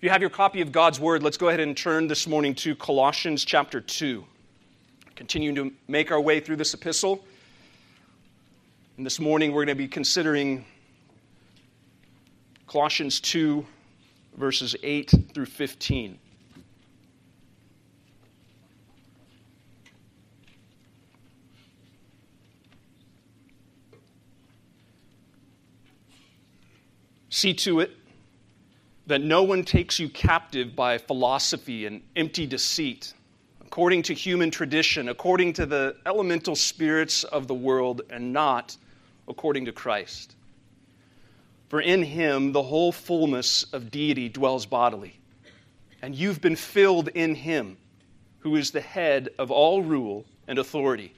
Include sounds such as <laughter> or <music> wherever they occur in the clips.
If you have your copy of God's Word, let's go ahead and turn this morning to Colossians chapter 2. Continuing to make our way through this epistle. And this morning we're going to be considering Colossians 2, verses 8 through 15. See to it that no one takes you captive by philosophy and empty deceit, according to human tradition, according to the elemental spirits of the world, and not according to Christ. For in him the whole fullness of deity dwells bodily, and you've been filled in him, who is the head of all rule and authority.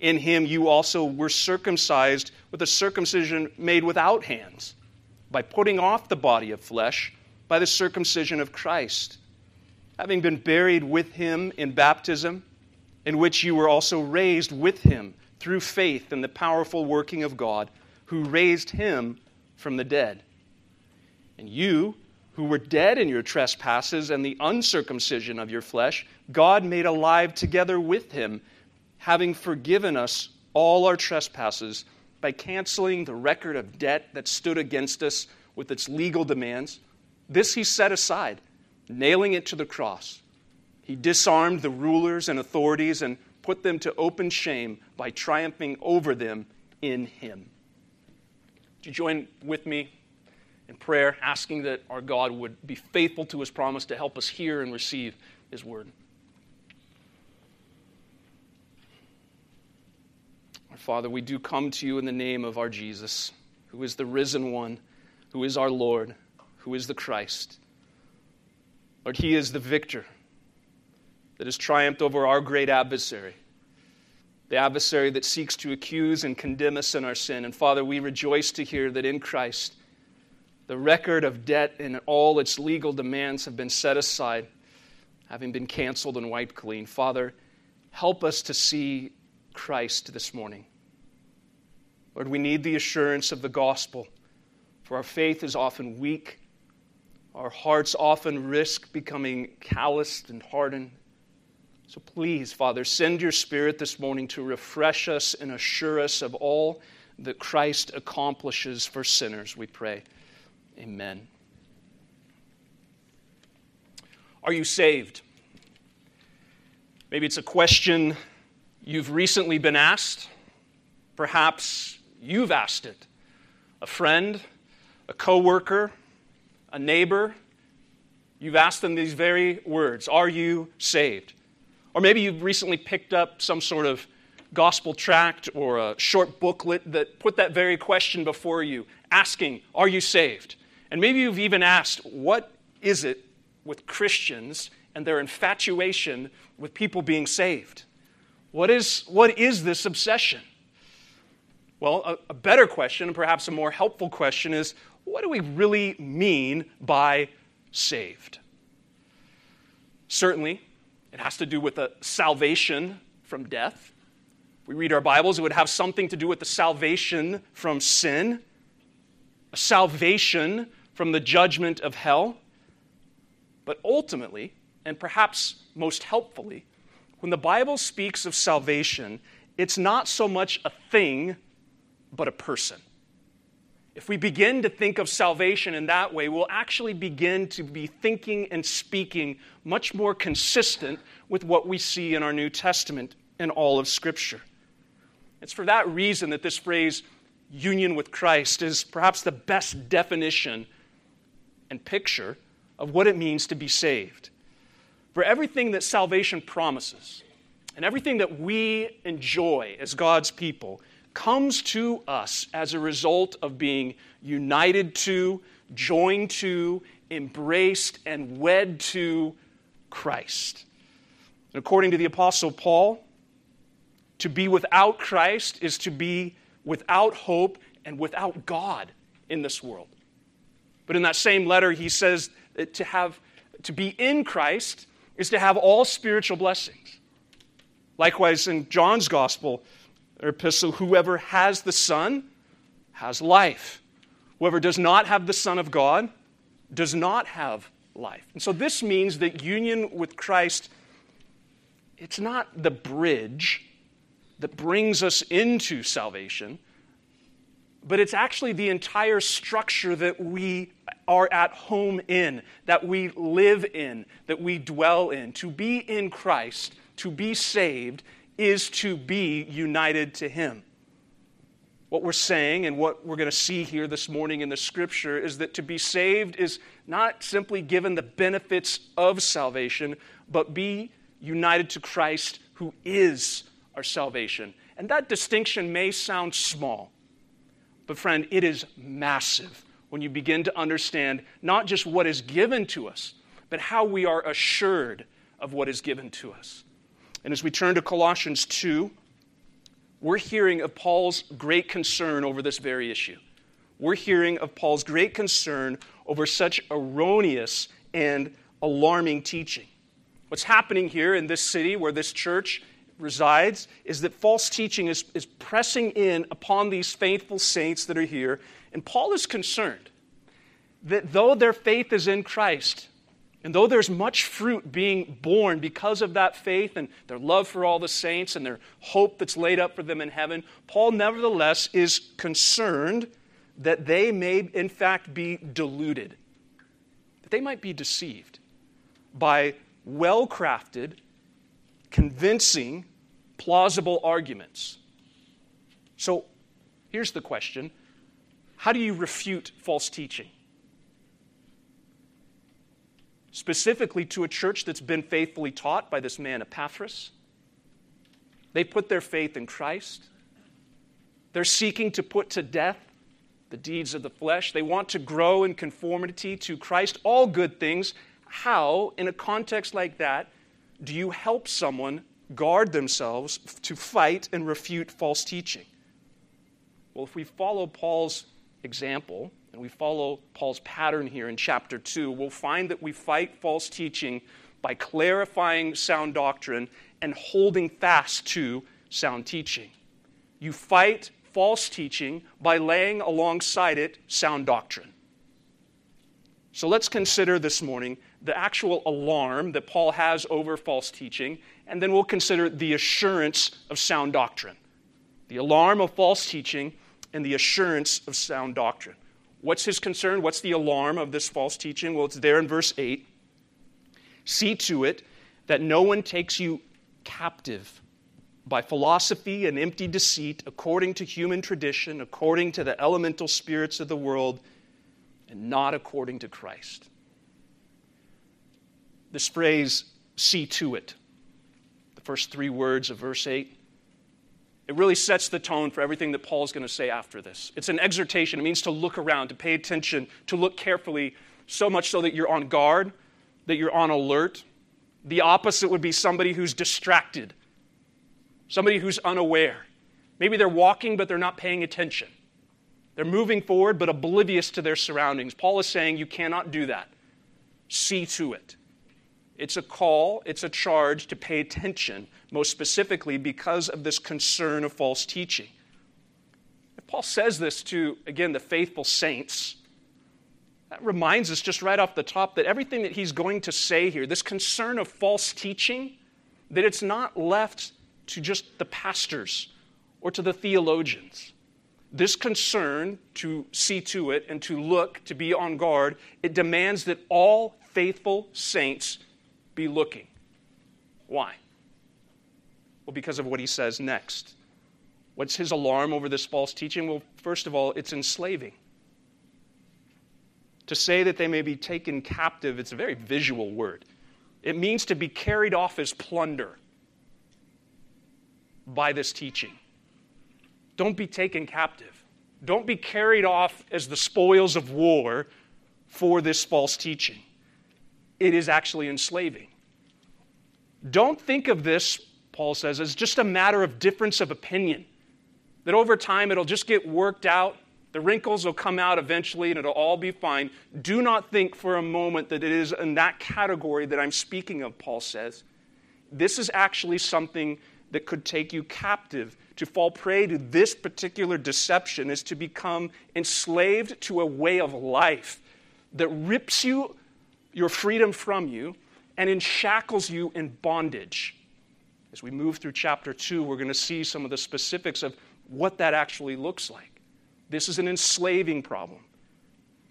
In him you also were circumcised with a circumcision made without hands by putting off the body of flesh by the circumcision of Christ, having been buried with him in baptism, in which you were also raised with him through faith in the powerful working of God, who raised him from the dead. And you, who were dead in your trespasses and the uncircumcision of your flesh, God made alive together with him, having forgiven us all our trespasses by canceling the record of debt that stood against us with its legal demands. This he set aside, nailing it to the cross. He disarmed the rulers and authorities and put them to open shame by triumphing over them in him. Would you join with me in prayer, asking that our God would be faithful to his promise to help us hear and receive his word? Father, we do come to you in the name of our Jesus, who is the risen one, who is our Lord, who is the Christ. Lord, He is the victor that has triumphed over our great adversary, the adversary that seeks to accuse and condemn us in our sin. And Father, we rejoice to hear that in Christ, the record of debt and all its legal demands have been set aside, having been canceled and wiped clean. Father, help us to see Christ this morning. Lord, we need the assurance of the gospel, for our faith is often weak. Our hearts often risk becoming calloused and hardened. So please, Father, send your Spirit this morning to refresh us and assure us of all that Christ accomplishes for sinners, we pray. Amen. Are you saved? Maybe it's a question you've recently been asked. Perhaps you've asked it. A friend, a coworker, a neighbor, you've asked them these very words Are you saved? Or maybe you've recently picked up some sort of gospel tract or a short booklet that put that very question before you, asking, Are you saved? And maybe you've even asked, What is it with Christians and their infatuation with people being saved? What is, what is this obsession? Well, a, a better question, and perhaps a more helpful question, is what do we really mean by saved? Certainly, it has to do with a salvation from death. If we read our Bibles, it would have something to do with the salvation from sin, a salvation from the judgment of hell. But ultimately, and perhaps most helpfully, when the Bible speaks of salvation, it's not so much a thing, but a person. If we begin to think of salvation in that way, we'll actually begin to be thinking and speaking much more consistent with what we see in our New Testament and all of Scripture. It's for that reason that this phrase, union with Christ, is perhaps the best definition and picture of what it means to be saved. For everything that salvation promises and everything that we enjoy as God's people comes to us as a result of being united to, joined to, embraced, and wed to Christ. According to the Apostle Paul, to be without Christ is to be without hope and without God in this world. But in that same letter, he says that to have to be in Christ is to have all spiritual blessings. Likewise, in John's gospel or epistle, whoever has the Son has life. Whoever does not have the Son of God does not have life. And so this means that union with Christ it's not the bridge that brings us into salvation, but it's actually the entire structure that we are at home in, that we live in, that we dwell in. To be in Christ, to be saved, is to be united to Him. What we're saying and what we're going to see here this morning in the scripture is that to be saved is not simply given the benefits of salvation, but be united to Christ, who is our salvation. And that distinction may sound small, but friend, it is massive when you begin to understand not just what is given to us, but how we are assured of what is given to us. And as we turn to Colossians 2, we're hearing of Paul's great concern over this very issue. We're hearing of Paul's great concern over such erroneous and alarming teaching. What's happening here in this city where this church resides is that false teaching is, is pressing in upon these faithful saints that are here. And Paul is concerned that though their faith is in Christ, and though there's much fruit being born because of that faith and their love for all the saints and their hope that's laid up for them in heaven, Paul nevertheless is concerned that they may, in fact, be deluded, that they might be deceived by well crafted, convincing, plausible arguments. So here's the question How do you refute false teaching? Specifically to a church that's been faithfully taught by this man Epaphras. They put their faith in Christ. They're seeking to put to death the deeds of the flesh. They want to grow in conformity to Christ, all good things. How, in a context like that, do you help someone guard themselves to fight and refute false teaching? Well, if we follow Paul's example, and we follow Paul's pattern here in chapter 2, we'll find that we fight false teaching by clarifying sound doctrine and holding fast to sound teaching. You fight false teaching by laying alongside it sound doctrine. So let's consider this morning the actual alarm that Paul has over false teaching, and then we'll consider the assurance of sound doctrine. The alarm of false teaching and the assurance of sound doctrine. What's his concern? What's the alarm of this false teaching? Well, it's there in verse 8. See to it that no one takes you captive by philosophy and empty deceit, according to human tradition, according to the elemental spirits of the world, and not according to Christ. This phrase, see to it, the first three words of verse 8, it really sets the tone for everything that Paul is going to say after this. It's an exhortation. It means to look around, to pay attention, to look carefully, so much so that you're on guard, that you're on alert. The opposite would be somebody who's distracted, somebody who's unaware. Maybe they're walking, but they're not paying attention. They're moving forward, but oblivious to their surroundings. Paul is saying you cannot do that. See to it. It's a call, it's a charge to pay attention, most specifically because of this concern of false teaching. If Paul says this to, again, the faithful saints, that reminds us just right off the top that everything that he's going to say here, this concern of false teaching, that it's not left to just the pastors or to the theologians. This concern to see to it and to look, to be on guard, it demands that all faithful saints be looking. Why? Well, because of what he says next. What's his alarm over this false teaching? Well, first of all, it's enslaving. To say that they may be taken captive, it's a very visual word. It means to be carried off as plunder by this teaching. Don't be taken captive. Don't be carried off as the spoils of war for this false teaching. It is actually enslaving. Don't think of this, Paul says, as just a matter of difference of opinion. That over time it'll just get worked out, the wrinkles will come out eventually, and it'll all be fine. Do not think for a moment that it is in that category that I'm speaking of, Paul says. This is actually something that could take you captive. To fall prey to this particular deception is to become enslaved to a way of life that rips you your freedom from you and enshackles you in bondage. As we move through chapter 2, we're going to see some of the specifics of what that actually looks like. This is an enslaving problem.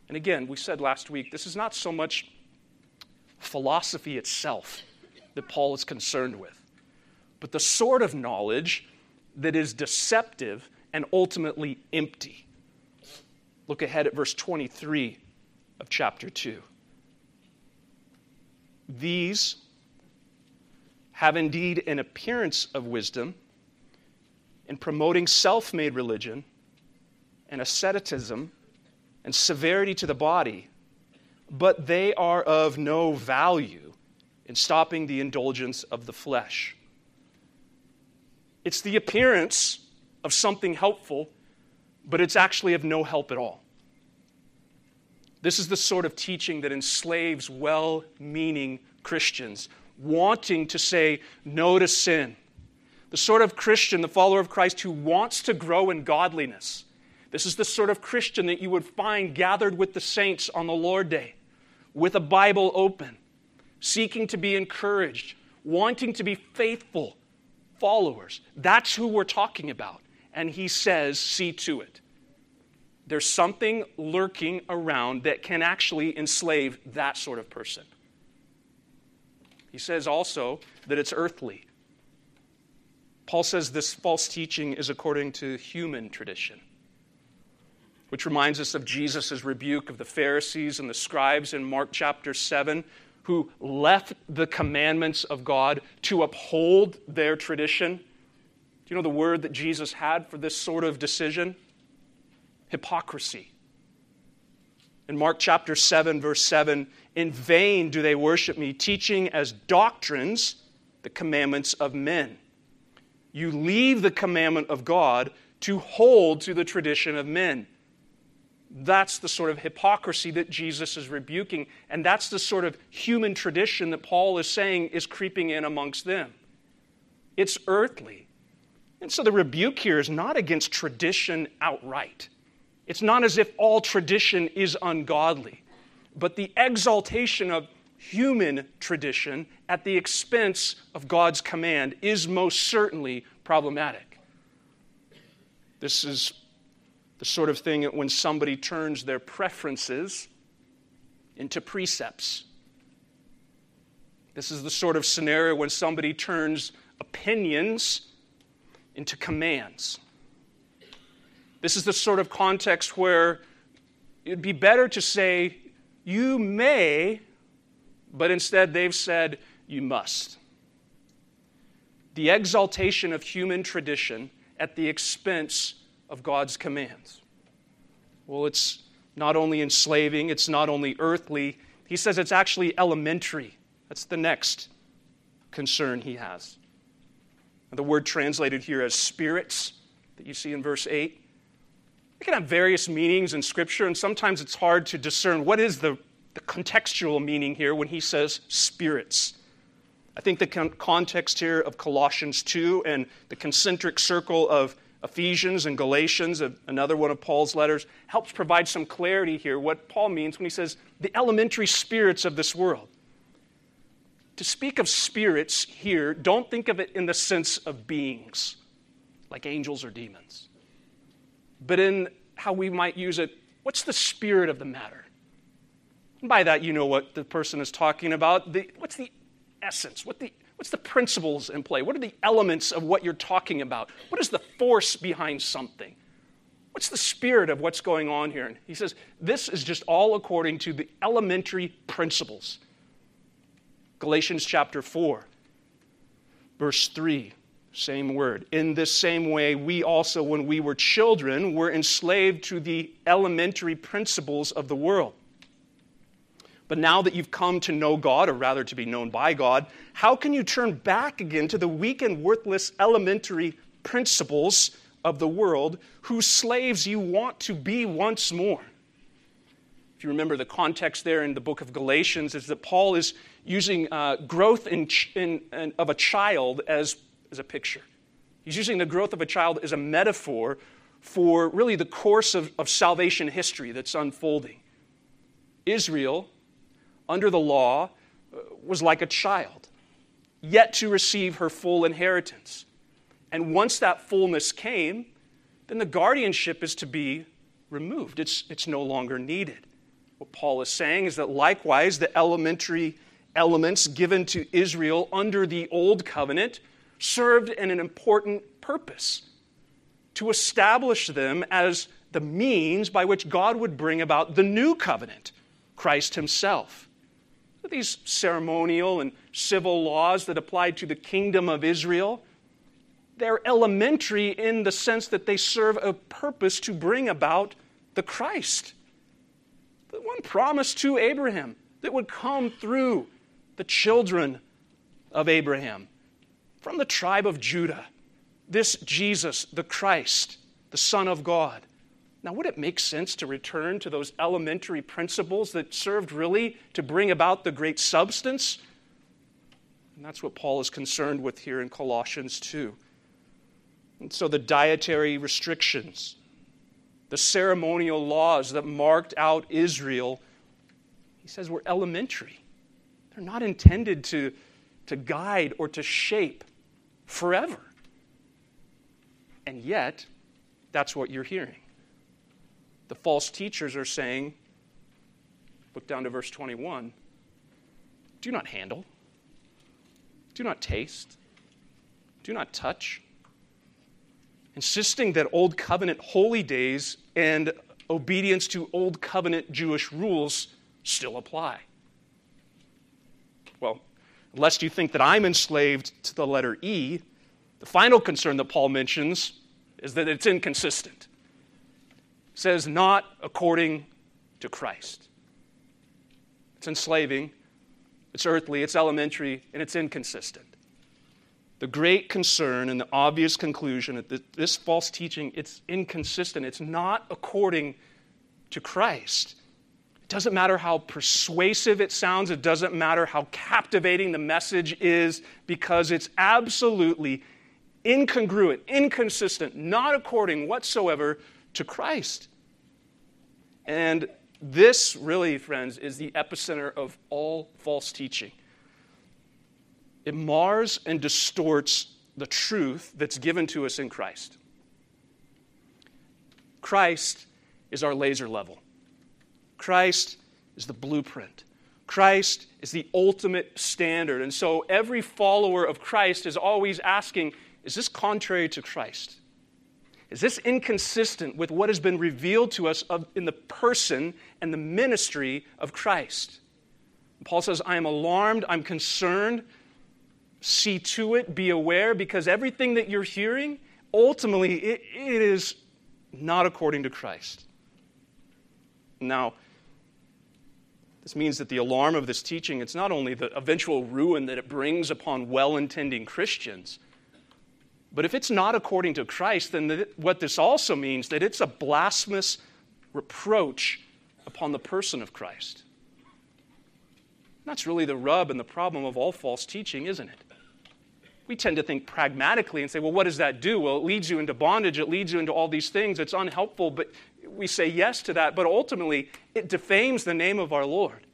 And again, we said last week, this is not so much philosophy itself that Paul is concerned with, but the sort of knowledge that is deceptive and ultimately empty. Look ahead at verse 23 of chapter 2. These have indeed an appearance of wisdom in promoting self made religion and asceticism and severity to the body, but they are of no value in stopping the indulgence of the flesh. It's the appearance of something helpful, but it's actually of no help at all. This is the sort of teaching that enslaves well meaning Christians, wanting to say no to sin. The sort of Christian, the follower of Christ, who wants to grow in godliness. This is the sort of Christian that you would find gathered with the saints on the Lord Day, with a Bible open, seeking to be encouraged, wanting to be faithful followers. That's who we're talking about. And he says, see to it there's something lurking around that can actually enslave that sort of person. He says also that it's earthly. Paul says this false teaching is according to human tradition, which reminds us of Jesus' rebuke of the Pharisees and the scribes in Mark chapter 7, who left the commandments of God to uphold their tradition. Do you know the word that Jesus had for this sort of decision? Hypocrisy. In Mark chapter 7, verse 7, in vain do they worship me, teaching as doctrines the commandments of men. You leave the commandment of God to hold to the tradition of men. That's the sort of hypocrisy that Jesus is rebuking, and that's the sort of human tradition that Paul is saying is creeping in amongst them. It's earthly. And so the rebuke here is not against tradition outright. It's not as if all tradition is ungodly, but the exaltation of human tradition at the expense of God's command is most certainly problematic. This is the sort of thing when somebody turns their preferences into precepts. This is the sort of scenario when somebody turns opinions into commands. This is the sort of context where it'd be better to say, you may, but instead they've said, you must. The exaltation of human tradition at the expense of God's commands. Well, it's not only enslaving, it's not only earthly, he says it's actually elementary. That's the next concern he has. The word translated here as spirits that you see in verse 8 it can have various meanings in Scripture, and sometimes it's hard to discern what is the, the contextual meaning here when he says spirits. I think the con- context here of Colossians 2 and the concentric circle of Ephesians and Galatians, another one of Paul's letters, helps provide some clarity here what Paul means when he says the elementary spirits of this world. To speak of spirits here, don't think of it in the sense of beings, like angels or demons but in how we might use it, what's the spirit of the matter? And by that, you know what the person is talking about. The, what's the essence? What the, what's the principles in play? What are the elements of what you're talking about? What is the force behind something? What's the spirit of what's going on here? And he says, this is just all according to the elementary principles. Galatians chapter 4, verse 3. Same word. In this same way, we also, when we were children, were enslaved to the elementary principles of the world. But now that you've come to know God, or rather to be known by God, how can you turn back again to the weak and worthless elementary principles of the world whose slaves you want to be once more? If you remember the context there in the book of Galatians, is that Paul is using uh, growth in, in, in, of a child as as a picture. He's using the growth of a child as a metaphor for really the course of, of salvation history that's unfolding. Israel under the law uh, was like a child, yet to receive her full inheritance. And once that fullness came, then the guardianship is to be removed. It's, it's no longer needed. What Paul is saying is that likewise, the elementary elements given to Israel under the old covenant served an important purpose to establish them as the means by which God would bring about the new covenant, Christ Himself. These ceremonial and civil laws that applied to the kingdom of Israel, they're elementary in the sense that they serve a purpose to bring about the Christ. The one promised to Abraham that would come through the children of Abraham from the tribe of Judah. This Jesus, the Christ, the Son of God. Now, would it make sense to return to those elementary principles that served really to bring about the great substance? And that's what Paul is concerned with here in Colossians 2. And so the dietary restrictions, the ceremonial laws that marked out Israel, he says were elementary. They're not intended to, to guide or to shape forever. And yet, that's what you're hearing. The false teachers are saying, look down to verse 21 do not handle, do not taste, do not touch, insisting that Old Covenant holy days and obedience to Old Covenant Jewish rules still apply. Lest you think that I'm enslaved to the letter E, the final concern that Paul mentions is that it's inconsistent. It says, not according to Christ. It's enslaving, it's earthly, it's elementary, and it's inconsistent. The great concern and the obvious conclusion that this false teaching, it's inconsistent. It's not according to Christ. Doesn't matter how persuasive it sounds, it doesn't matter how captivating the message is, because it's absolutely incongruent, inconsistent, not according whatsoever to Christ. And this, really, friends, is the epicenter of all false teaching. It mars and distorts the truth that's given to us in Christ. Christ is our laser level. Christ is the blueprint. Christ is the ultimate standard. And so every follower of Christ is always asking is this contrary to Christ? Is this inconsistent with what has been revealed to us of, in the person and the ministry of Christ? And Paul says, I am alarmed, I'm concerned. See to it, be aware, because everything that you're hearing, ultimately, it, it is not according to Christ. Now, this means that the alarm of this teaching, it's not only the eventual ruin that it brings upon well intending Christians, but if it's not according to Christ, then what this also means that it's a blasphemous reproach upon the person of Christ. That's really the rub and the problem of all false teaching, isn't it? We tend to think pragmatically and say, well, what does that do? Well, it leads you into bondage, it leads you into all these things. It's unhelpful, but we say yes to that. But ultimately, it defames the name of our Lord.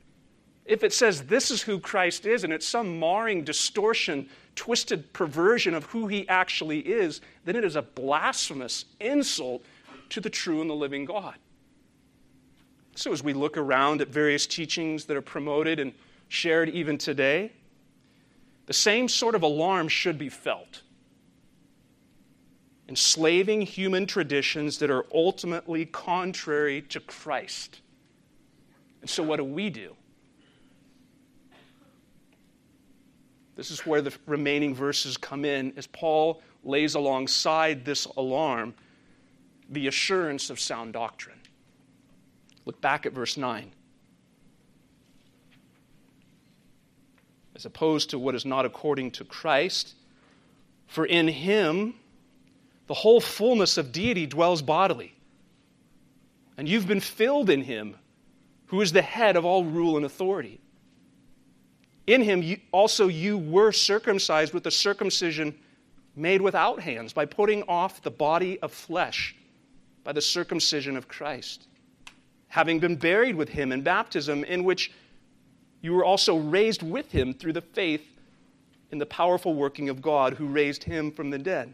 If it says this is who Christ is and it's some marring distortion twisted perversion of who he actually is, then it is a blasphemous insult to the true and the living God. So, as we look around at various teachings that are promoted and shared even today, the same sort of alarm should be felt. Enslaving human traditions that are ultimately contrary to Christ. And so, what do we do? This is where the remaining verses come in as Paul lays alongside this alarm the assurance of sound doctrine. Look back at verse 9. As opposed to what is not according to Christ, for in him the whole fullness of deity dwells bodily. And you've been filled in him, who is the head of all rule and authority. In him you, also you were circumcised with a circumcision made without hands, by putting off the body of flesh by the circumcision of Christ, having been buried with him in baptism, in which you were also raised with him through the faith in the powerful working of God who raised him from the dead.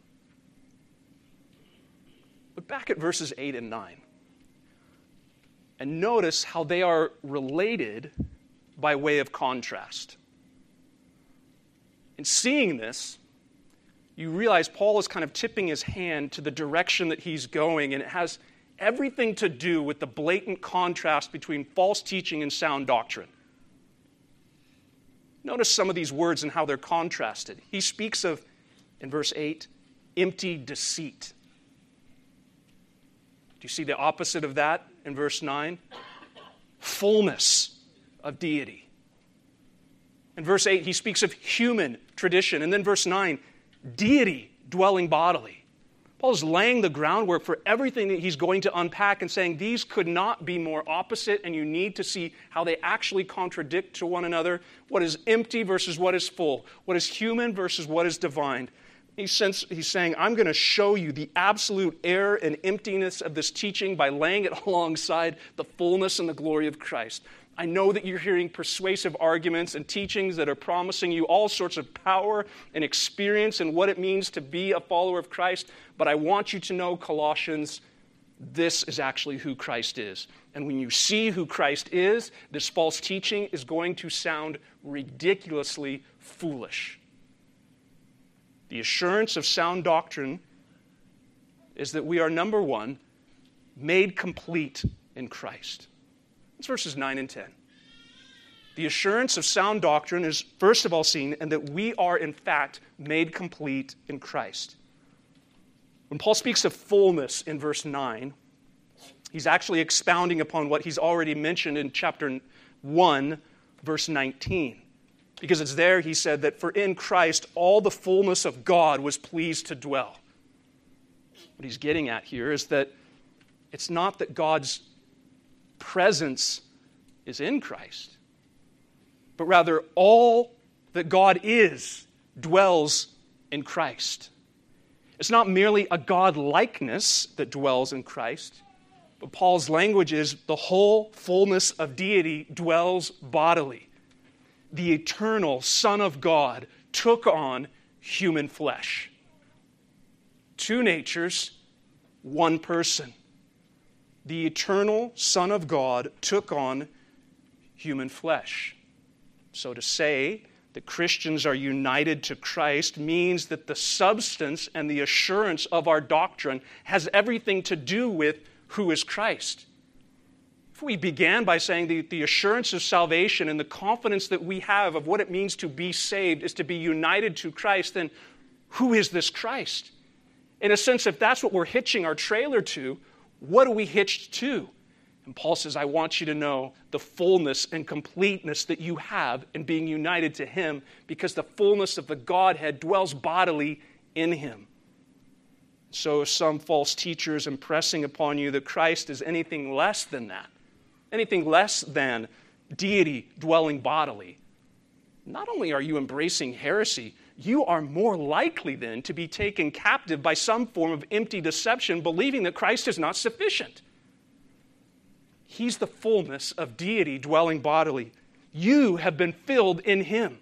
Back at verses 8 and 9 and notice how they are related by way of contrast. In seeing this, you realize Paul is kind of tipping his hand to the direction that he's going, and it has everything to do with the blatant contrast between false teaching and sound doctrine. Notice some of these words and how they're contrasted. He speaks of, in verse 8, empty deceit. Do you see the opposite of that in verse 9? Fullness of deity. In verse 8, he speaks of human tradition. And then verse 9, deity dwelling bodily. Paul is laying the groundwork for everything that he's going to unpack and saying these could not be more opposite, and you need to see how they actually contradict to one another. What is empty versus what is full, what is human versus what is divine. He's, saying, I'm going to show you the absolute error and emptiness of this teaching by laying it <laughs> alongside the fullness and the glory of Christ. I know that you're hearing persuasive arguments and teachings that are promising you all sorts of power and experience and what it means to be a follower of Christ, but I want you to know, Colossians, this is actually who Christ is. And when you see who Christ is, this false teaching is going to sound ridiculously foolish. The assurance of sound doctrine is that we are, number one, made complete in Christ. It's verses 9 and 10. The assurance of sound doctrine is, first of all, seen in that we are, in fact, made complete in Christ. When Paul speaks of fullness in verse 9, he's actually expounding upon what he's already mentioned in chapter 1, verse 19. Because it's there he said that for in Christ all the fullness of God was pleased to dwell. What he's getting at here is that it's not that God's presence is in Christ, but rather all that God is dwells in Christ. It's not merely a God likeness that dwells in Christ, but Paul's language is the whole fullness of deity dwells bodily. The eternal Son of God took on human flesh. Two natures, one person the eternal Son of God took on human flesh. So to say that Christians are united to Christ means that the substance and the assurance of our doctrine has everything to do with who is Christ. We began by saying the, the assurance of salvation and the confidence that we have of what it means to be saved is to be united to Christ, then who is this Christ? In a sense, if that's what we're hitching our trailer to, what are we hitched to? And Paul says, I want you to know the fullness and completeness that you have in being united to Him because the fullness of the Godhead dwells bodily in Him. So, some false teachers impressing upon you that Christ is anything less than that, anything less than deity dwelling bodily, not only are you embracing heresy, you are more likely then to be taken captive by some form of empty deception, believing that Christ is not sufficient. He's the fullness of deity dwelling bodily. You have been filled in Him.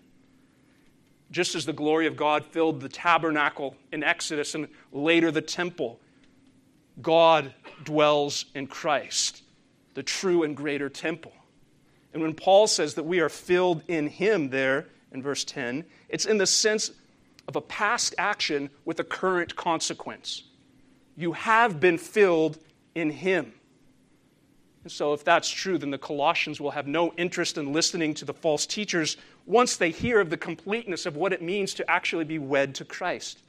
Just as the glory of God filled the tabernacle in Exodus and later the temple, God dwells in Christ, the true and greater temple. And when Paul says that we are filled in Him there in verse 10, it's in the sense of a past action with a current consequence. You have been filled in Him. And so, if that's true, then the Colossians will have no interest in listening to the false teachers once they hear of the completeness of what it means to actually be wed to Christ.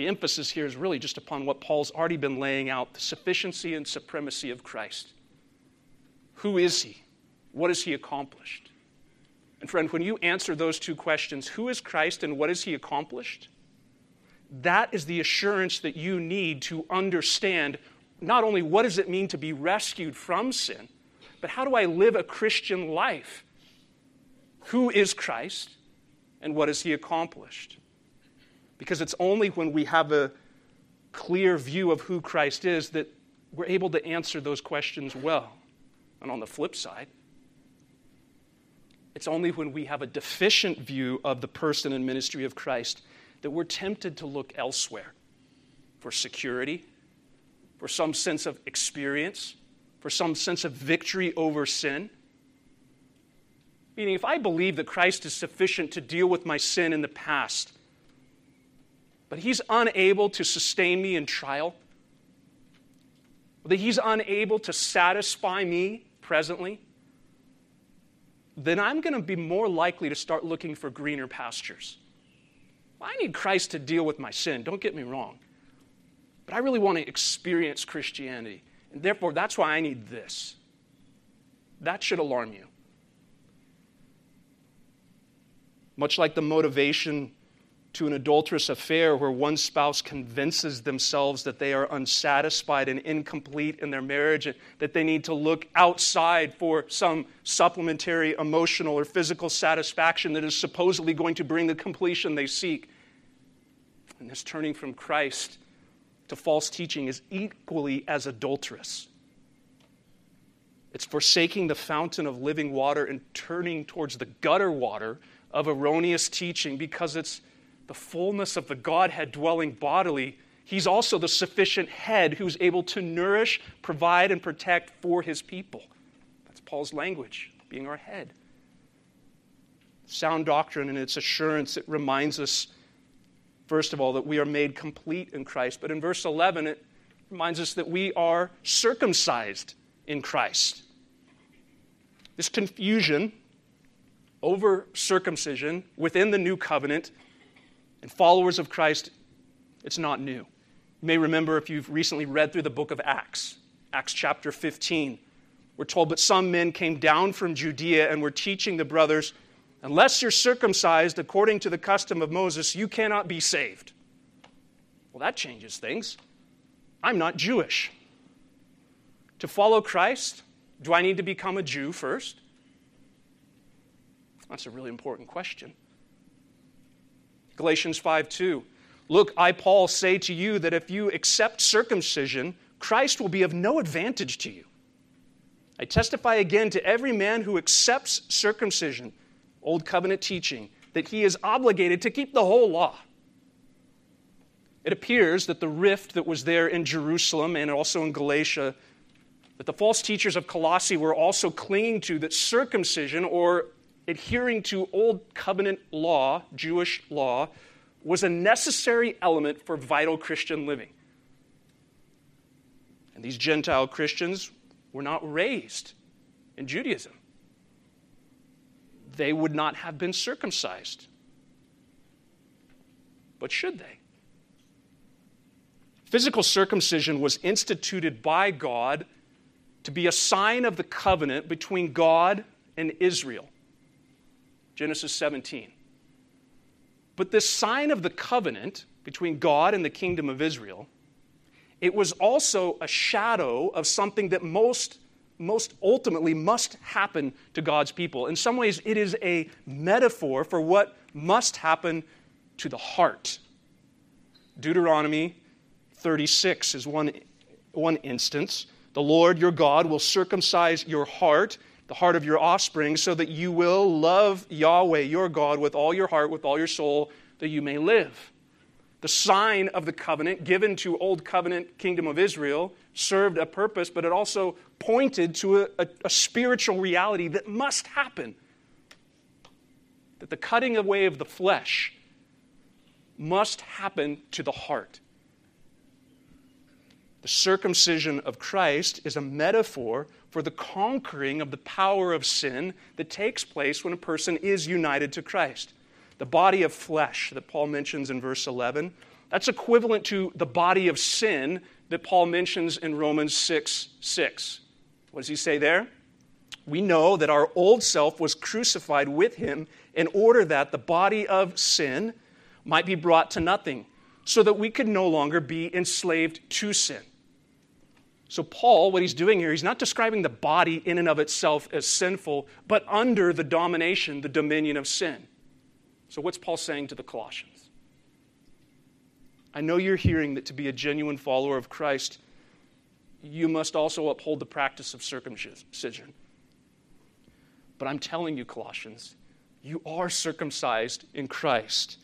The emphasis here is really just upon what Paul's already been laying out the sufficiency and supremacy of Christ. Who is he? What has he accomplished? And friend, when you answer those two questions, who is Christ and what has he accomplished? That is the assurance that you need to understand not only what does it mean to be rescued from sin, but how do I live a Christian life? Who is Christ and what has he accomplished? Because it's only when we have a clear view of who Christ is that we're able to answer those questions well. And on the flip side, it's only when we have a deficient view of the person and ministry of Christ that we're tempted to look elsewhere for security, for some sense of experience, for some sense of victory over sin. Meaning, if I believe that Christ is sufficient to deal with my sin in the past, but he's unable to sustain me in trial, that he's unable to satisfy me presently, then I'm going to be more likely to start looking for greener pastures. I need Christ to deal with my sin, don't get me wrong. But I really want to experience Christianity. And therefore, that's why I need this. That should alarm you. Much like the motivation to an adulterous affair where one spouse convinces themselves that they are unsatisfied and incomplete in their marriage and that they need to look outside for some supplementary emotional or physical satisfaction that is supposedly going to bring the completion they seek. And this turning from Christ to false teaching is equally as adulterous. It's forsaking the fountain of living water and turning towards the gutter water of erroneous teaching because it's the fullness of the Godhead dwelling bodily, he's also the sufficient head who's able to nourish, provide, and protect for his people. That's Paul's language, being our head. Sound doctrine and its assurance, it reminds us, first of all, that we are made complete in Christ. But in verse 11, it reminds us that we are circumcised in Christ. This confusion over circumcision within the new covenant and followers of Christ, it's not new. You may remember if you've recently read through the book of Acts, Acts chapter 15. We're told that some men came down from Judea and were teaching the brothers, unless you're circumcised according to the custom of Moses, you cannot be saved. Well, that changes things. I'm not Jewish. To follow Christ, do I need to become a Jew first? That's a really important question. Galatians 5 2. Look, I, Paul, say to you that if you accept circumcision, Christ will be of no advantage to you. I testify again to every man who accepts circumcision, Old Covenant teaching, that he is obligated to keep the whole law. It appears that the rift that was there in Jerusalem and also in Galatia, that the false teachers of Colossae were also clinging to, that circumcision or adhering to Old Covenant law, Jewish law, was a necessary element for vital Christian living. And these Gentile Christians were not raised in Judaism, they would not have been circumcised. But should they? Physical circumcision was instituted by God to be a sign of the covenant between God and Israel. Genesis 17. But this sign of the covenant between God and the kingdom of Israel, it was also a shadow of something that most, most ultimately must happen to God's people. In some ways, it is a metaphor for what must happen to the heart. Deuteronomy 36 is one, one instance. The Lord your God will circumcise your heart the heart of your offspring, so that you will love Yahweh your God with all your heart, with all your soul, that you may live. The sign of the covenant given to Old Covenant Kingdom of Israel served a purpose, but it also pointed to a, a, a spiritual reality that must happen. That the cutting away of the flesh must happen to the heart. The circumcision of Christ is a metaphor for the conquering of the power of sin that takes place when a person is united to Christ. The body of flesh that Paul mentions in verse 11, that's equivalent to the body of sin that Paul mentions in Romans 6 6. What does he say there? We know that our old self was crucified with him in order that the body of sin might be brought to nothing, so that we could no longer be enslaved to sin. So, Paul, what he's doing here, he's not describing the body in and of itself as sinful, but under the domination, the dominion of sin. So, what's Paul saying to the Colossians? I know you're hearing that to be a genuine follower of Christ, you must also uphold the practice of circumcision. But I'm telling you, Colossians, you are circumcised in Christ.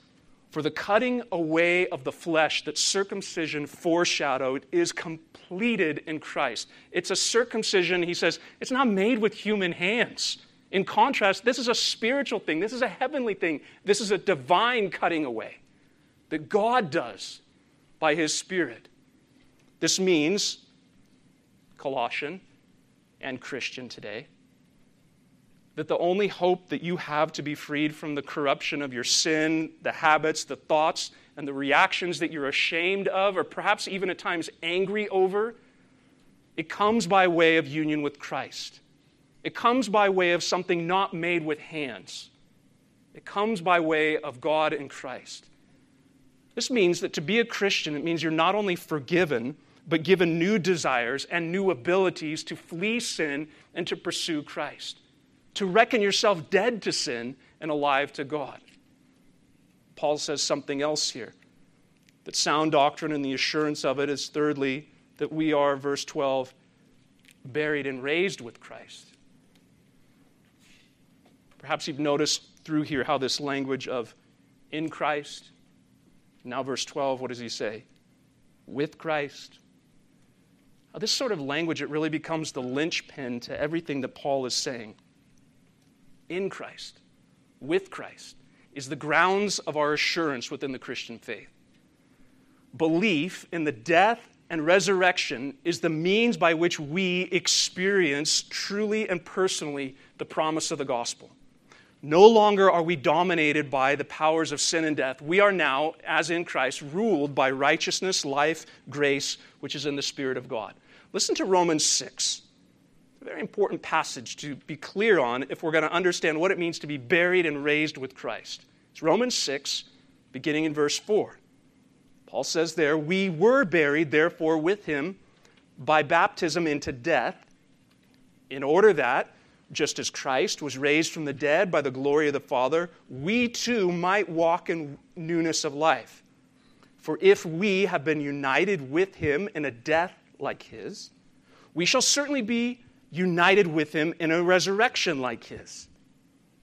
For the cutting away of the flesh that circumcision foreshadowed is completed in Christ. It's a circumcision, he says, it's not made with human hands. In contrast, this is a spiritual thing, this is a heavenly thing, this is a divine cutting away that God does by his Spirit. This means, Colossian and Christian today, that the only hope that you have to be freed from the corruption of your sin, the habits, the thoughts, and the reactions that you're ashamed of, or perhaps even at times angry over, it comes by way of union with Christ. It comes by way of something not made with hands. It comes by way of God and Christ. This means that to be a Christian, it means you're not only forgiven, but given new desires and new abilities to flee sin and to pursue Christ to reckon yourself dead to sin and alive to God. Paul says something else here that sound doctrine and the assurance of it is, thirdly, that we are, verse 12, buried and raised with Christ. Perhaps you've noticed through here how this language of in Christ, now verse 12, what does he say? With Christ. Now, this sort of language, it really becomes the linchpin to everything that Paul is saying in Christ, with Christ, is the grounds of our assurance within the Christian faith. Belief in the death and resurrection is the means by which we experience truly and personally the promise of the gospel. No longer are we dominated by the powers of sin and death. We are now, as in Christ, ruled by righteousness, life, grace, which is in the Spirit of God. Listen to Romans 6 very important passage to be clear on if we're going to understand what it means to be buried and raised with Christ. It's Romans 6, beginning in verse 4. Paul says there, We were buried, therefore, with him by baptism into death, in order that, just as Christ was raised from the dead by the glory of the Father, we too might walk in newness of life. For if we have been united with him in a death like his, we shall certainly be united with him in a resurrection like his.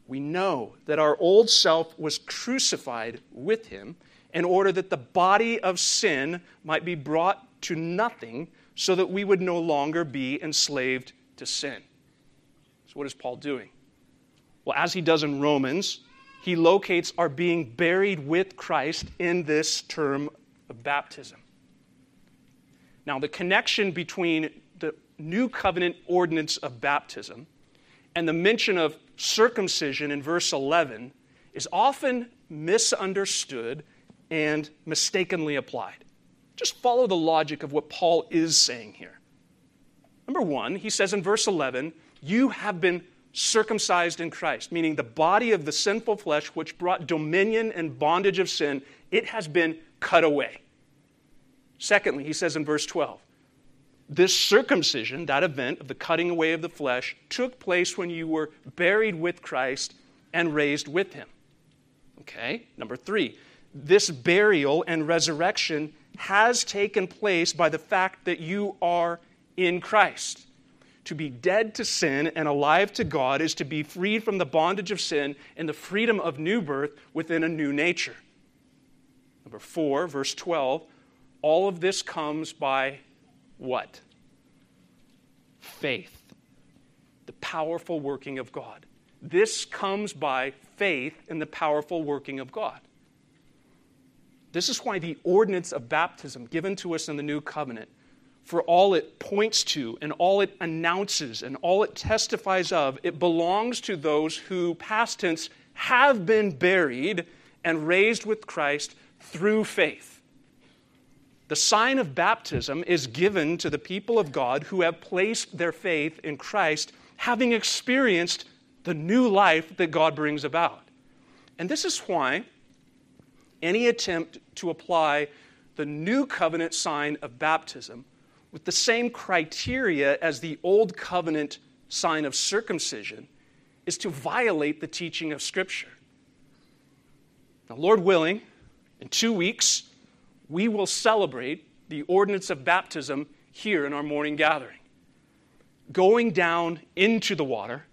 We know that our old self was crucified with him in order that the body of sin might be brought to nothing so that we would no longer be enslaved to sin. So, what is Paul doing? Well, as he does in Romans, he locates our being buried with Christ in this term of baptism. Now, the connection between new covenant ordinance of baptism and the mention of circumcision in verse 11 is often misunderstood and mistakenly applied. Just follow the logic of what Paul is saying here. Number one, he says in verse 11, You have been circumcised in Christ, meaning the body of the sinful flesh which brought dominion and bondage of sin, it has been cut away. Secondly, he says in verse 12, this circumcision, that event of the cutting away of the flesh, took place when you were buried with Christ and raised with him. Okay, number three, this burial and resurrection has taken place by the fact that you are in Christ. To be dead to sin and alive to God is to be freed from the bondage of sin and the freedom of new birth within a new nature. Number four, verse 12, all of this comes by what? Faith. The powerful working of God. This comes by faith in the powerful working of God. This is why the ordinance of baptism given to us in the new covenant, for all it points to and all it announces and all it testifies of, it belongs to those who, past tense, have been buried and raised with Christ through faith. The sign of baptism is given to the people of God who have placed their faith in Christ having experienced the new life that God brings about. And this is why any attempt to apply the new covenant sign of baptism with the same criteria as the old covenant sign of circumcision is to violate the teaching of Scripture. Now, Lord willing, in two weeks, we will celebrate the ordinance of baptism here in our morning gathering. Going down into the water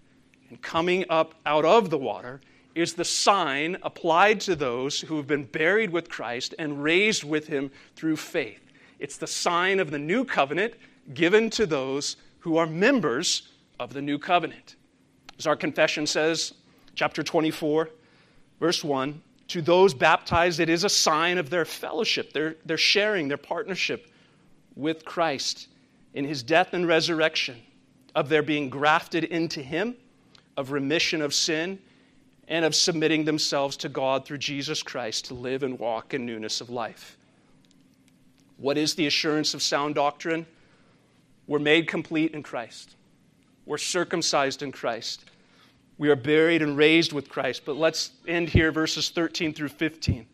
and coming up out of the water is the sign applied to those who have been buried with Christ and raised with him through faith. It's the sign of the new covenant given to those who are members of the new covenant. As our confession says, chapter 24, verse 1 to those baptized, it is a sign of their fellowship, their, their sharing, their partnership with Christ in his death and resurrection, of their being grafted into him, of remission of sin, and of submitting themselves to God through Jesus Christ to live and walk in newness of life. What is the assurance of sound doctrine? We're made complete in Christ. We're circumcised in Christ. We are buried and raised with Christ. But let's end here, verses 13 through 15.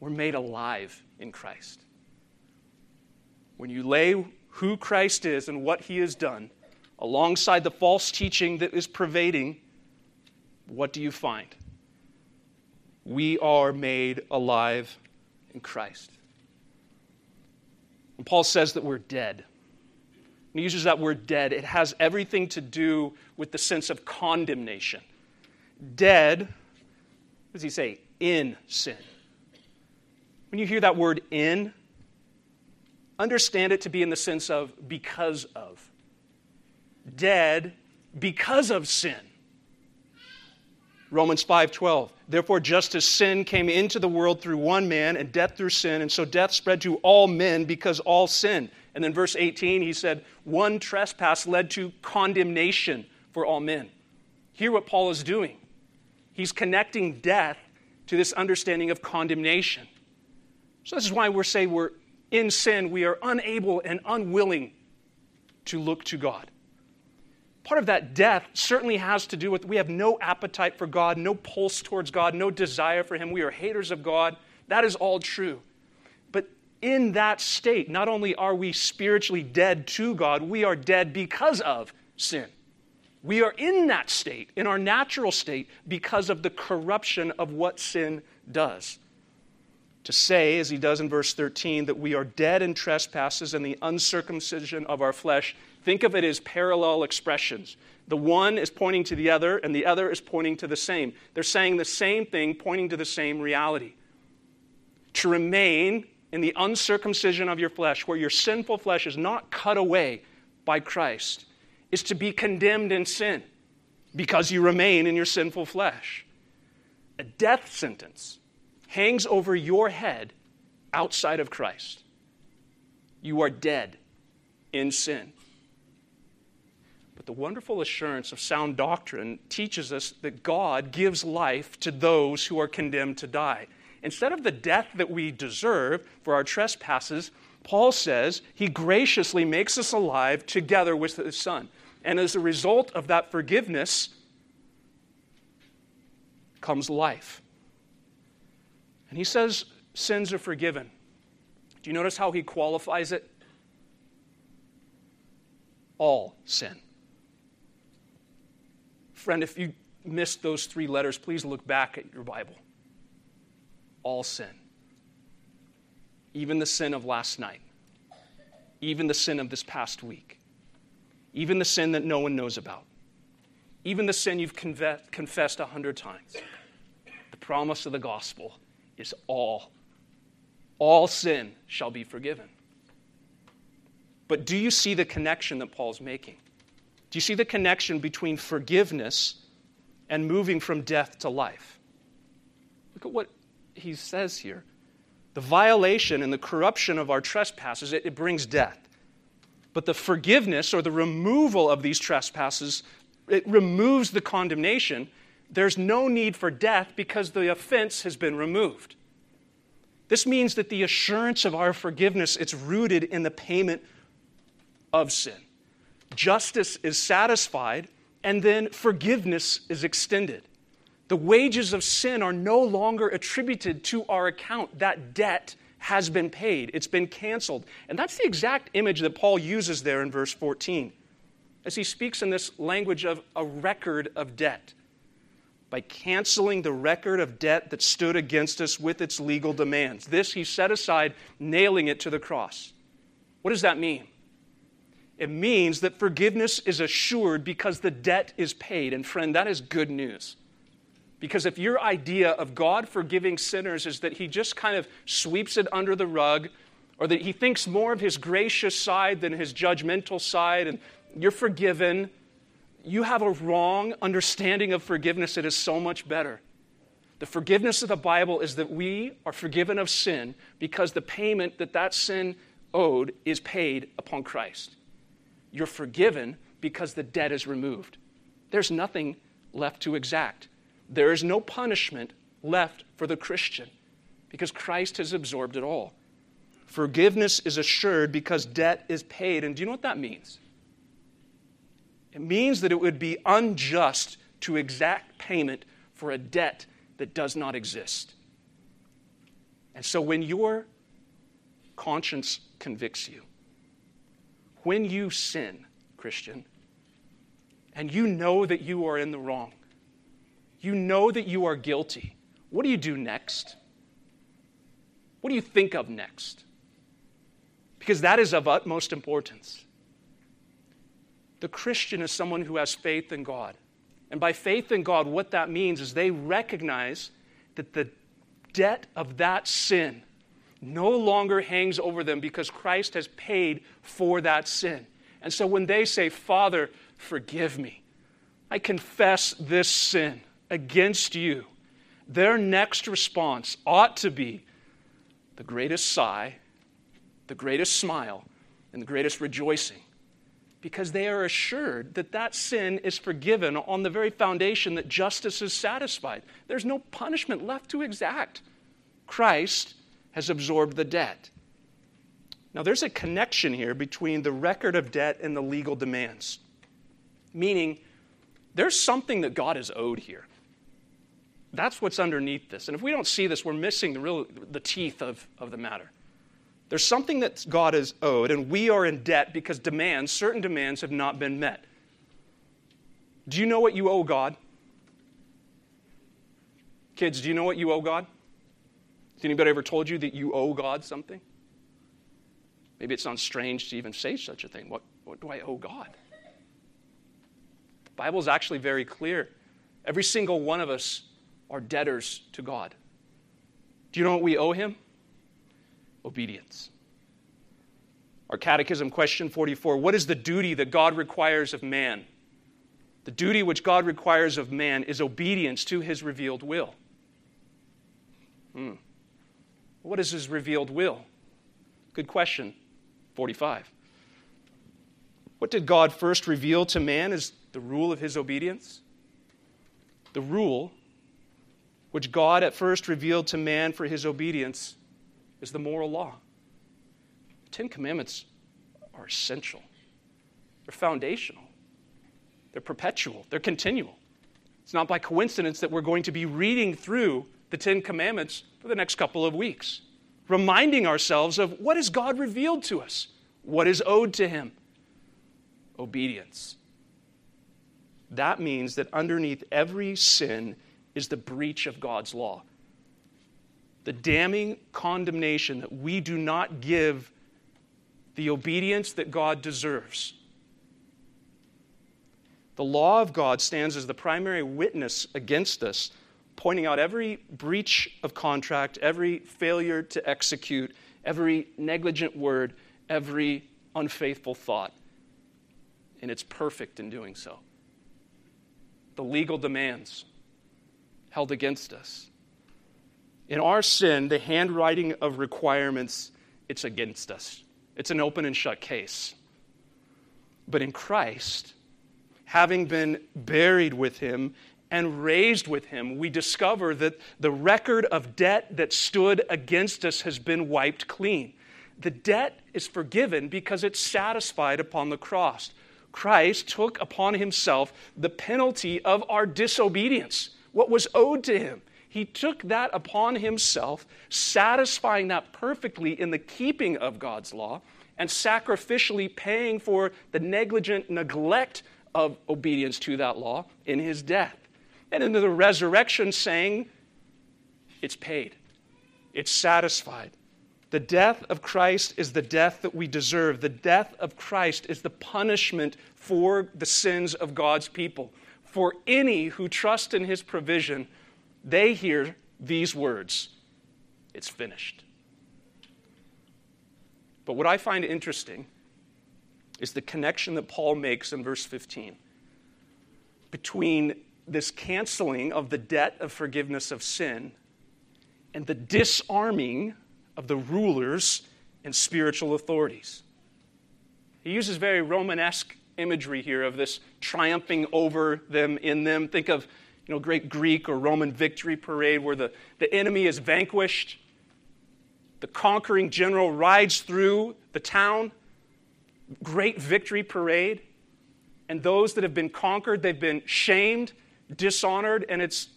We're made alive in Christ. When you lay who Christ is and what he has done alongside the false teaching that is pervading, what do you find? We are made alive in Christ. And Paul says that we're dead he uses that word dead, it has everything to do with the sense of condemnation. Dead, what does he say? In sin. When you hear that word in, understand it to be in the sense of because of. Dead because of sin. Romans 5:12. Therefore just as sin came into the world through one man and death through sin and so death spread to all men because all sin. And then verse 18 he said one trespass led to condemnation for all men. Hear what Paul is doing. He's connecting death to this understanding of condemnation. So this is why we're saying we're in sin, we are unable and unwilling to look to God part of that death certainly has to do with we have no appetite for God, no pulse towards God, no desire for Him. We are haters of God. That is all true. In that state, not only are we spiritually dead to God, we are dead because of sin. We are in that state, in our natural state, because of the corruption of what sin does. To say, as he does in verse 13, that we are dead in trespasses and the uncircumcision of our flesh Think of it as parallel expressions. The one is pointing to the other, and the other is pointing to the same. They're saying the same thing, pointing to the same reality. To remain in the uncircumcision of your flesh, where your sinful flesh is not cut away by Christ, is to be condemned in sin because you remain in your sinful flesh. A death sentence hangs over your head outside of Christ. You are dead in sin. But the wonderful assurance of sound doctrine teaches us that God gives life to those who are condemned to die. Instead of the death that we deserve for our trespasses, Paul says he graciously makes us alive together with his Son. And as a result of that forgiveness comes life. And he says sins are forgiven. Do you notice how he qualifies it? All sin. Friend, if you missed those three letters, please look back at your Bible. All sin. Even the sin of last night. Even the sin of this past week. Even the sin that no one knows about. Even the sin you've confessed a hundred times. The promise of the gospel is all. All sin shall be forgiven. But do you see the connection that Paul's making? Do you see the connection between forgiveness and moving from death to life? Look at what he says here. The violation and the corruption of our trespasses, it, it brings death. But the forgiveness or the removal of these trespasses, it removes the condemnation. There's no need for death because the offense has been removed. This means that the assurance of our forgiveness it's rooted in the payment of sin. justice is satisfied, and then forgiveness is extended. The wages of sin are no longer attributed to our account. That debt has been paid, it's been canceled. And that's the exact image that Paul uses there in verse 14 as he speaks in this language of a record of debt. By canceling the record of debt that stood against us with its legal demands. This he set aside, nailing it to the cross. What does that mean? It means that forgiveness is assured because the debt is paid. And friend, that is good news. Because if your idea of God forgiving sinners is that he just kind of sweeps it under the rug, or that he thinks more of his gracious side than his judgmental side, and you're forgiven, you have a wrong understanding of forgiveness. It is so much better. The forgiveness of the Bible is that we are forgiven of sin because the payment that that sin owed is paid upon Christ. You're forgiven because the debt is removed. There's nothing left to exact. There is no punishment left for the Christian because Christ has absorbed it all. Forgiveness is assured because debt is paid. And do you know what that means? It means that it would be unjust to exact payment for a debt that does not exist. And so when your conscience convicts you, when you sin, Christian, and you know that you are in the wrong, you know that you are guilty, what do you do next? What do you think of next? Because that is of utmost importance. The Christian is someone who has faith in God. And by faith in God, what that means is they recognize that the debt of that sin no longer hangs over them because Christ has paid for that sin. And so when they say, Father, forgive me, I confess this sin against you, their next response ought to be the greatest sigh, the greatest smile, and the greatest rejoicing. Because they are assured that that sin is forgiven on the very foundation that justice is satisfied. There's no punishment left to exact. Christ has absorbed the debt. Now, there's a connection here between the record of debt and the legal demands, meaning there's something that God is owed here. That's what's underneath this. And if we don't see this, we're missing the, real, the teeth of, of the matter. There's something that God is owed, and we are in debt because demands, certain demands, have not been met. Do you know what you owe God? Kids, do you know what you owe God? Has anybody ever told you that you owe God something? Maybe it sounds strange to even say such a thing. What, what do I owe God? The Bible is actually very clear. Every single one of us are debtors to God. Do you know what we owe Him? Obedience. Our Catechism question 44 What is the duty that God requires of man? The duty which God requires of man is obedience to His revealed will. Hmm. What is his revealed will? Good question. 45. What did God first reveal to man as the rule of his obedience? The rule which God at first revealed to man for his obedience is the moral law. The Ten Commandments are essential, they're foundational, they're perpetual, they're continual. It's not by coincidence that we're going to be reading through the Ten Commandments for the next couple of weeks, reminding ourselves of what has God revealed to us, what is owed to Him obedience. That means that underneath every sin is the breach of God's law. The damning condemnation that we do not give the obedience that God deserves. The law of God stands as the primary witness against us pointing out every breach of contract, every failure to execute, every negligent word, every unfaithful thought. And it's perfect in doing so. The legal demands held against us. In our sin, the handwriting of requirements, it's against us. It's an open and shut case. But in Christ, having been buried with him and raised with him, we discover that the record of debt that stood against us has been wiped clean. The debt is forgiven because it's satisfied upon the cross. Christ took upon himself the penalty of our disobedience, what was owed to him. He took that upon himself, satisfying that perfectly in the keeping of God's law and sacrificially paying for the negligent neglect of obedience to that law in his death. And in the resurrection, saying, It's paid, it's satisfied. The death of Christ is the death that we deserve. The death of Christ is the punishment for the sins of God's people. For any who trust in his provision, they hear these words It's finished. But what I find interesting is the connection that Paul makes in verse 15 between this canceling of the debt of forgiveness of sin and the disarming of the rulers and spiritual authorities. He uses very Romanesque imagery here of this triumphing over them in them. Think of you know, great Greek or Roman victory parade where the, the enemy is vanquished. The conquering general rides through the town. Great victory parade. And those that have been conquered, they've been shamed, dishonored, and it's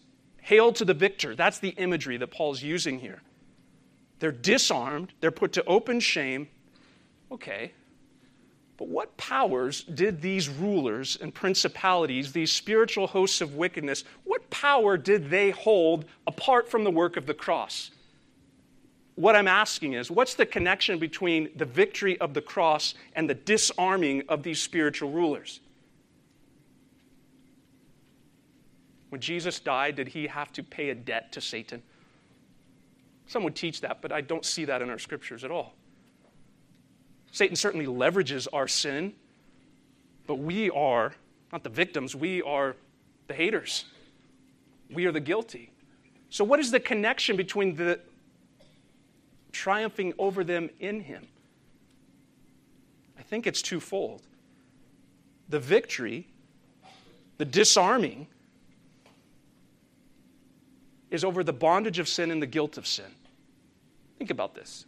hail to the victor. That's the imagery that Paul's using here. They're disarmed, they're put to open shame. Okay. But what powers did these rulers and principalities, these spiritual hosts of wickedness, what power did they hold apart from the work of the cross? What I'm asking is, what's the connection between the victory of the cross and the disarming of these spiritual rulers? When Jesus died, did he have to pay a debt to Satan? Some would teach that, but I don't see that in our scriptures at all. Satan certainly leverages our sin, but we are not the victims, we are the haters. We are the guilty. So, what is the connection between the triumphing over them in Him? I think it's twofold. The victory, the disarming, is over the bondage of sin and the guilt of sin. Think about this.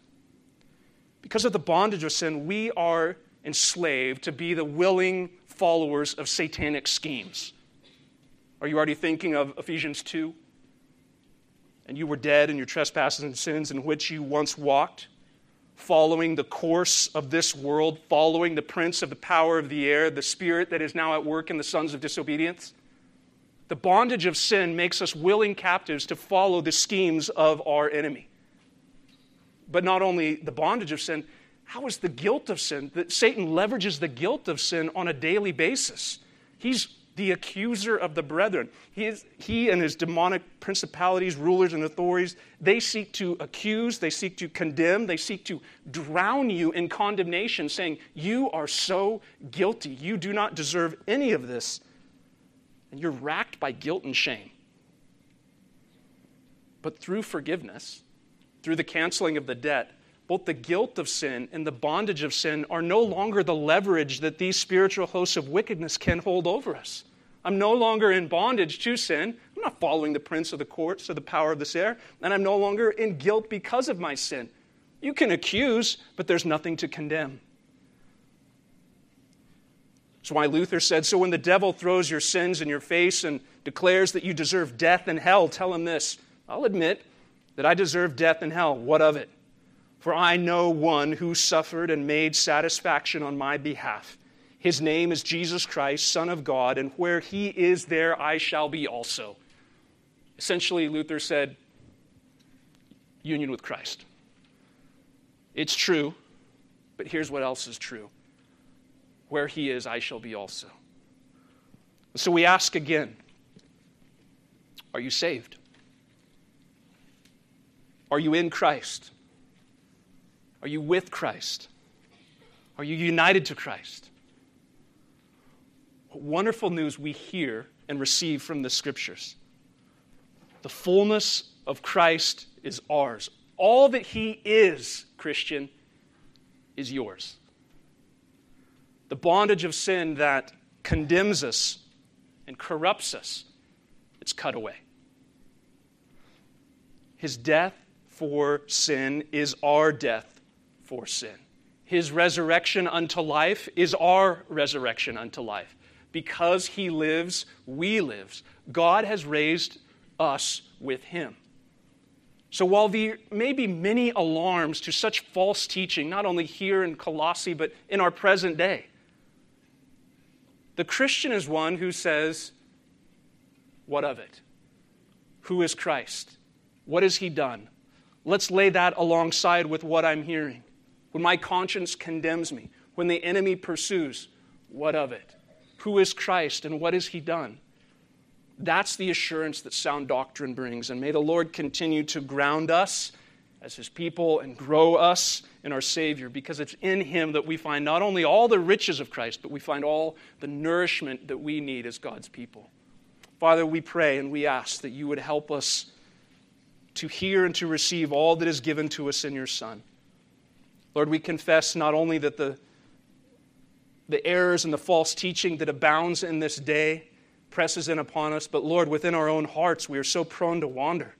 Because of the bondage of sin, we are enslaved to be the willing followers of satanic schemes. Are you already thinking of Ephesians 2? And you were dead in your trespasses and sins in which you once walked, following the course of this world, following the prince of the power of the air, the spirit that is now at work in the sons of disobedience. The bondage of sin makes us willing captives to follow the schemes of our enemy. But not only the bondage of sin, how is the guilt of sin? That Satan leverages the guilt of sin on a daily basis. He's the accuser of the brethren. He, is, he and his demonic principalities, rulers, and authorities, they seek to accuse, they seek to condemn, they seek to drown you in condemnation, saying, You are so guilty. You do not deserve any of this and you're racked by guilt and shame. But through forgiveness, through the canceling of the debt, both the guilt of sin and the bondage of sin are no longer the leverage that these spiritual hosts of wickedness can hold over us. I'm no longer in bondage to sin. I'm not following the prince of the courts or the power of this air, and I'm no longer in guilt because of my sin. You can accuse, but there's nothing to condemn. That's why Luther said So when the devil throws your sins in your face and declares that you deserve death and hell, tell him this I'll admit that I deserve death and hell. What of it? For I know one who suffered and made satisfaction on my behalf. His name is Jesus Christ, Son of God, and where he is, there I shall be also. Essentially, Luther said, union with Christ. It's true, but here's what else is true where he is, I shall be also. So we ask again Are you saved? Are you in Christ? Are you with Christ? Are you united to Christ? What wonderful news we hear and receive from the scriptures. The fullness of Christ is ours. All that He is, Christian, is yours the bondage of sin that condemns us and corrupts us, it's cut away. His death for sin is our death for sin. His resurrection unto life is our resurrection unto life. Because he lives, we live. God has raised us with him. So while there may be many alarms to such false teaching, not only here in Colossae, but in our present day, the Christian is one who says, What of it? Who is Christ? What has he done? Let's lay that alongside with what I'm hearing. When my conscience condemns me, when the enemy pursues, what of it? Who is Christ and what has he done? That's the assurance that sound doctrine brings. And may the Lord continue to ground us as his people and grow us in our Savior because it's in him that we find not only all the riches of Christ, but we find all the nourishment that we need as God's people. Father, we pray and we ask that you would help us to hear and to receive all that is given to us in your Son. Lord, we confess not only that the, the errors and the false teaching that abounds in this day presses in upon us. But Lord, within our own hearts, we are so prone to wander.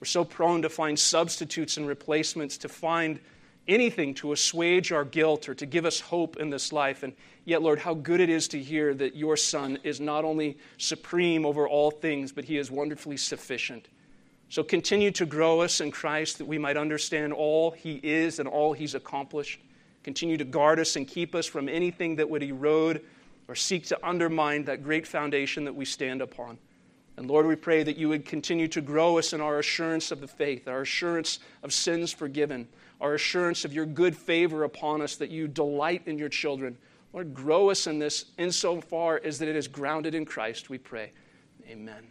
We're so prone to find substitutes and replacements, to find anything to assuage our guilt or to give us hope in this life. And yet, Lord, how good it is to hear that your Son is not only supreme over all things, but he is wonderfully sufficient. So continue to grow us in Christ that we might understand all he is and all he's accomplished. Continue to guard us and keep us from anything that would erode or seek to undermine that great foundation that we stand upon. And Lord, we pray that you would continue to grow us in our assurance of the faith, our assurance of sins forgiven, our assurance of your good favor upon us, that you delight in your children. Lord, grow us in this insofar as that it is grounded in Christ, we pray. Amen.